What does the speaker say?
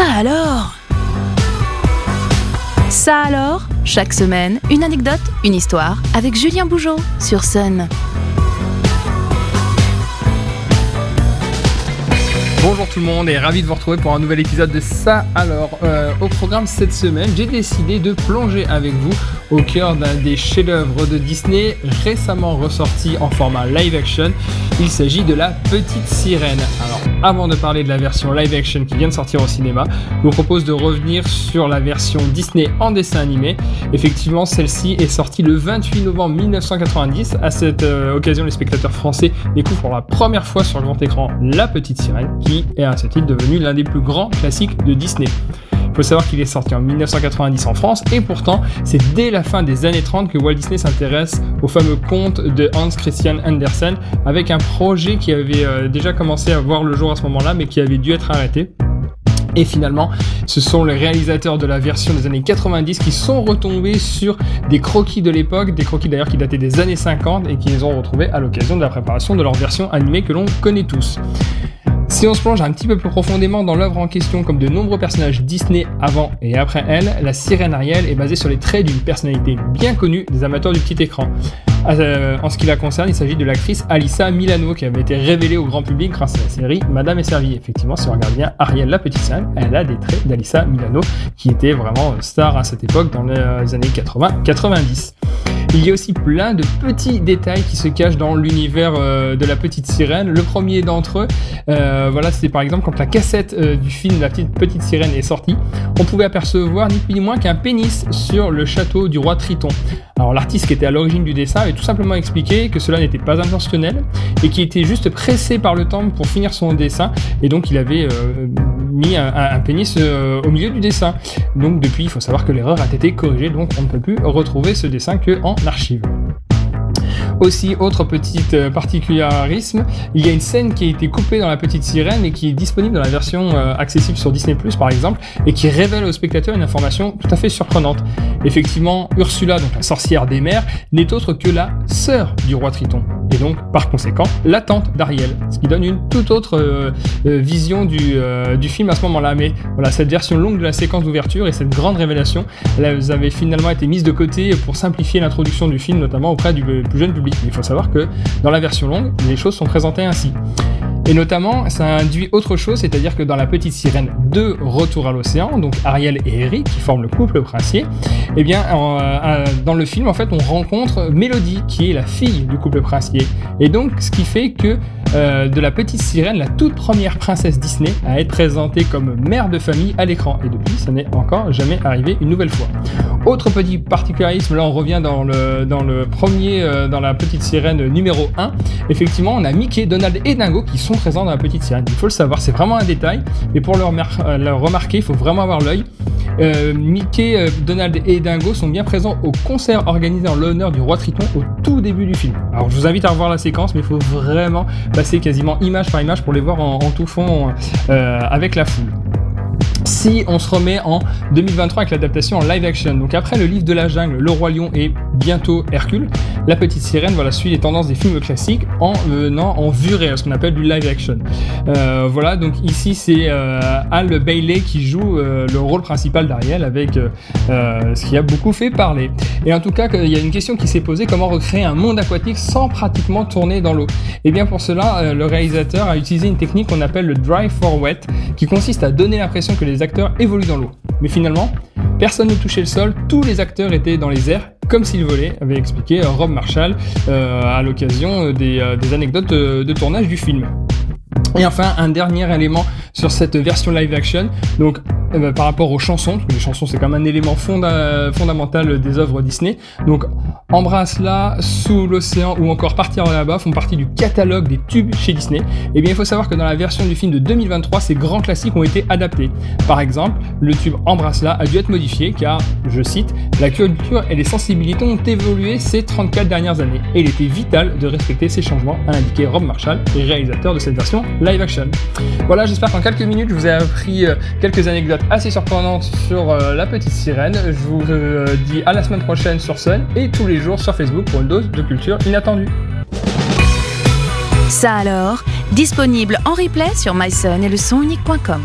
Ça alors? Ça alors? Chaque semaine, une anecdote, une histoire avec Julien Bougeot sur Sun. Bonjour tout le monde et ravi de vous retrouver pour un nouvel épisode de Ça alors. Euh, au programme cette semaine, j'ai décidé de plonger avec vous au cœur d'un des chefs-d'œuvre de Disney récemment ressorti en format live action. Il s'agit de La Petite Sirène. Alors, avant de parler de la version live action qui vient de sortir au cinéma, je vous propose de revenir sur la version Disney en dessin animé. Effectivement, celle-ci est sortie le 28 novembre 1990. À cette euh, occasion, les spectateurs français découvrent pour la première fois sur grand écran La Petite Sirène est à ce titre devenu l'un des plus grands classiques de Disney. Il faut savoir qu'il est sorti en 1990 en France et pourtant c'est dès la fin des années 30 que Walt Disney s'intéresse au fameux conte de Hans Christian Andersen avec un projet qui avait euh, déjà commencé à voir le jour à ce moment-là mais qui avait dû être arrêté. Et finalement, ce sont les réalisateurs de la version des années 90 qui sont retombés sur des croquis de l'époque, des croquis d'ailleurs qui dataient des années 50 et qui les ont retrouvés à l'occasion de la préparation de leur version animée que l'on connaît tous. Si on se plonge un petit peu plus profondément dans l'œuvre en question, comme de nombreux personnages Disney avant et après elle, la sirène Ariel est basée sur les traits d'une personnalité bien connue des amateurs du petit écran. Euh, en ce qui la concerne, il s'agit de l'actrice Alissa Milano qui avait été révélée au grand public grâce à la série Madame est servie. Effectivement, si on regarde bien Ariel la petite sirène, elle a des traits d'Alissa Milano qui était vraiment star à cette époque dans les années 80-90. Il y a aussi plein de petits détails qui se cachent dans l'univers euh, de la petite sirène. Le premier d'entre eux, euh, voilà, c'était par exemple quand la cassette euh, du film La petite, petite sirène est sortie, on pouvait apercevoir ni plus ni moins qu'un pénis sur le château du roi Triton. Alors l'artiste qui était à l'origine du dessin avait tout simplement expliqué que cela n'était pas intentionnel et qu'il était juste pressé par le temps pour finir son dessin et donc il avait mis un, pénis au milieu du dessin. Donc depuis, il faut savoir que l'erreur a été corrigée, donc on ne peut plus retrouver ce dessin que en archive. Aussi, autre petite euh, particularisme, il y a une scène qui a été coupée dans La Petite Sirène et qui est disponible dans la version euh, accessible sur Disney par exemple, et qui révèle au spectateur une information tout à fait surprenante. Effectivement, Ursula, donc la sorcière des mers, n'est autre que la sœur du roi Triton, et donc par conséquent la tante d'Ariel, ce qui donne une toute autre euh, vision du, du, film à ce moment-là. Mais voilà, cette version longue de la séquence d'ouverture et cette grande révélation, elles avaient finalement été mises de côté pour simplifier l'introduction du film, notamment auprès du plus jeune public. Il faut savoir que dans la version longue, les choses sont présentées ainsi. Et notamment, ça induit autre chose, c'est-à-dire que dans La Petite Sirène 2, Retour à l'océan, donc Ariel et Eric, qui forment le couple princier, eh bien, euh, dans le film, en fait, on rencontre Mélodie, qui est la fille du couple princier. Et donc, ce qui fait que euh, de La Petite Sirène, la toute première princesse Disney, à être présentée comme mère de famille à l'écran. Et depuis, ça n'est encore jamais arrivé une nouvelle fois. Autre petit particularisme, là on revient dans le, dans le premier, euh, dans la petite sirène numéro 1. Effectivement, on a Mickey, Donald et Dingo qui sont présents dans la petite sirène. Il faut le savoir, c'est vraiment un détail. Mais pour le, euh, remarquer, il faut vraiment avoir l'œil. Euh, Mickey, Donald et Dingo sont bien présents au concert organisé en l'honneur du roi Triton au tout début du film. Alors je vous invite à revoir la séquence, mais il faut vraiment passer quasiment image par image pour les voir en, en tout fond avec la foule si on se remet en 2023 avec l'adaptation en live action. Donc après le livre de la jungle, Le Roi Lion et bientôt Hercule, La Petite Sirène voilà, suit les tendances des films classiques en venant en vue réelle, ce qu'on appelle du live action. Euh, voilà, donc ici c'est euh, Al Bailey qui joue euh, le rôle principal d'Ariel avec ce qui a beaucoup fait parler. Et en tout cas, il y a une question qui s'est posée, comment recréer un monde aquatique sans pratiquement tourner dans l'eau? Et eh bien pour cela, le réalisateur a utilisé une technique qu'on appelle le dry for wet, qui consiste à donner l'impression que les acteurs évoluent dans l'eau. Mais finalement, personne ne touchait le sol, tous les acteurs étaient dans les airs comme s'ils volaient, avait expliqué Rob Marshall euh, à l'occasion euh, euh, des, anecdotes de tournage du film. Et enfin, un dernier élément sur cette version live action, donc euh, bah, par rapport aux chansons, parce que les chansons c'est quand même un élément fondamental des œuvres Disney. Donc Embrasse là, Sous l'océan ou encore Partir là-bas font partie du catalogue des tubes chez Disney. Et eh bien il faut savoir que dans la version du film de 2023, ces grands classiques ont été adaptés. Par exemple, le tube Embrasse là a dû être modifié car, je cite, la culture et les sensibilités ont évolué ces 34 dernières années et il était vital de respecter ces changements, a indiqué Rob Marshall, réalisateur de cette version live action. Voilà, j'espère qu'en quelques minutes, je vous ai appris euh, quelques anecdotes assez surprenantes sur euh, la petite sirène. Je vous euh, dis à la semaine prochaine sur Sun et tous les jours sur Facebook pour une dose de culture inattendue. Ça alors, disponible en replay sur myson et le son unique.com.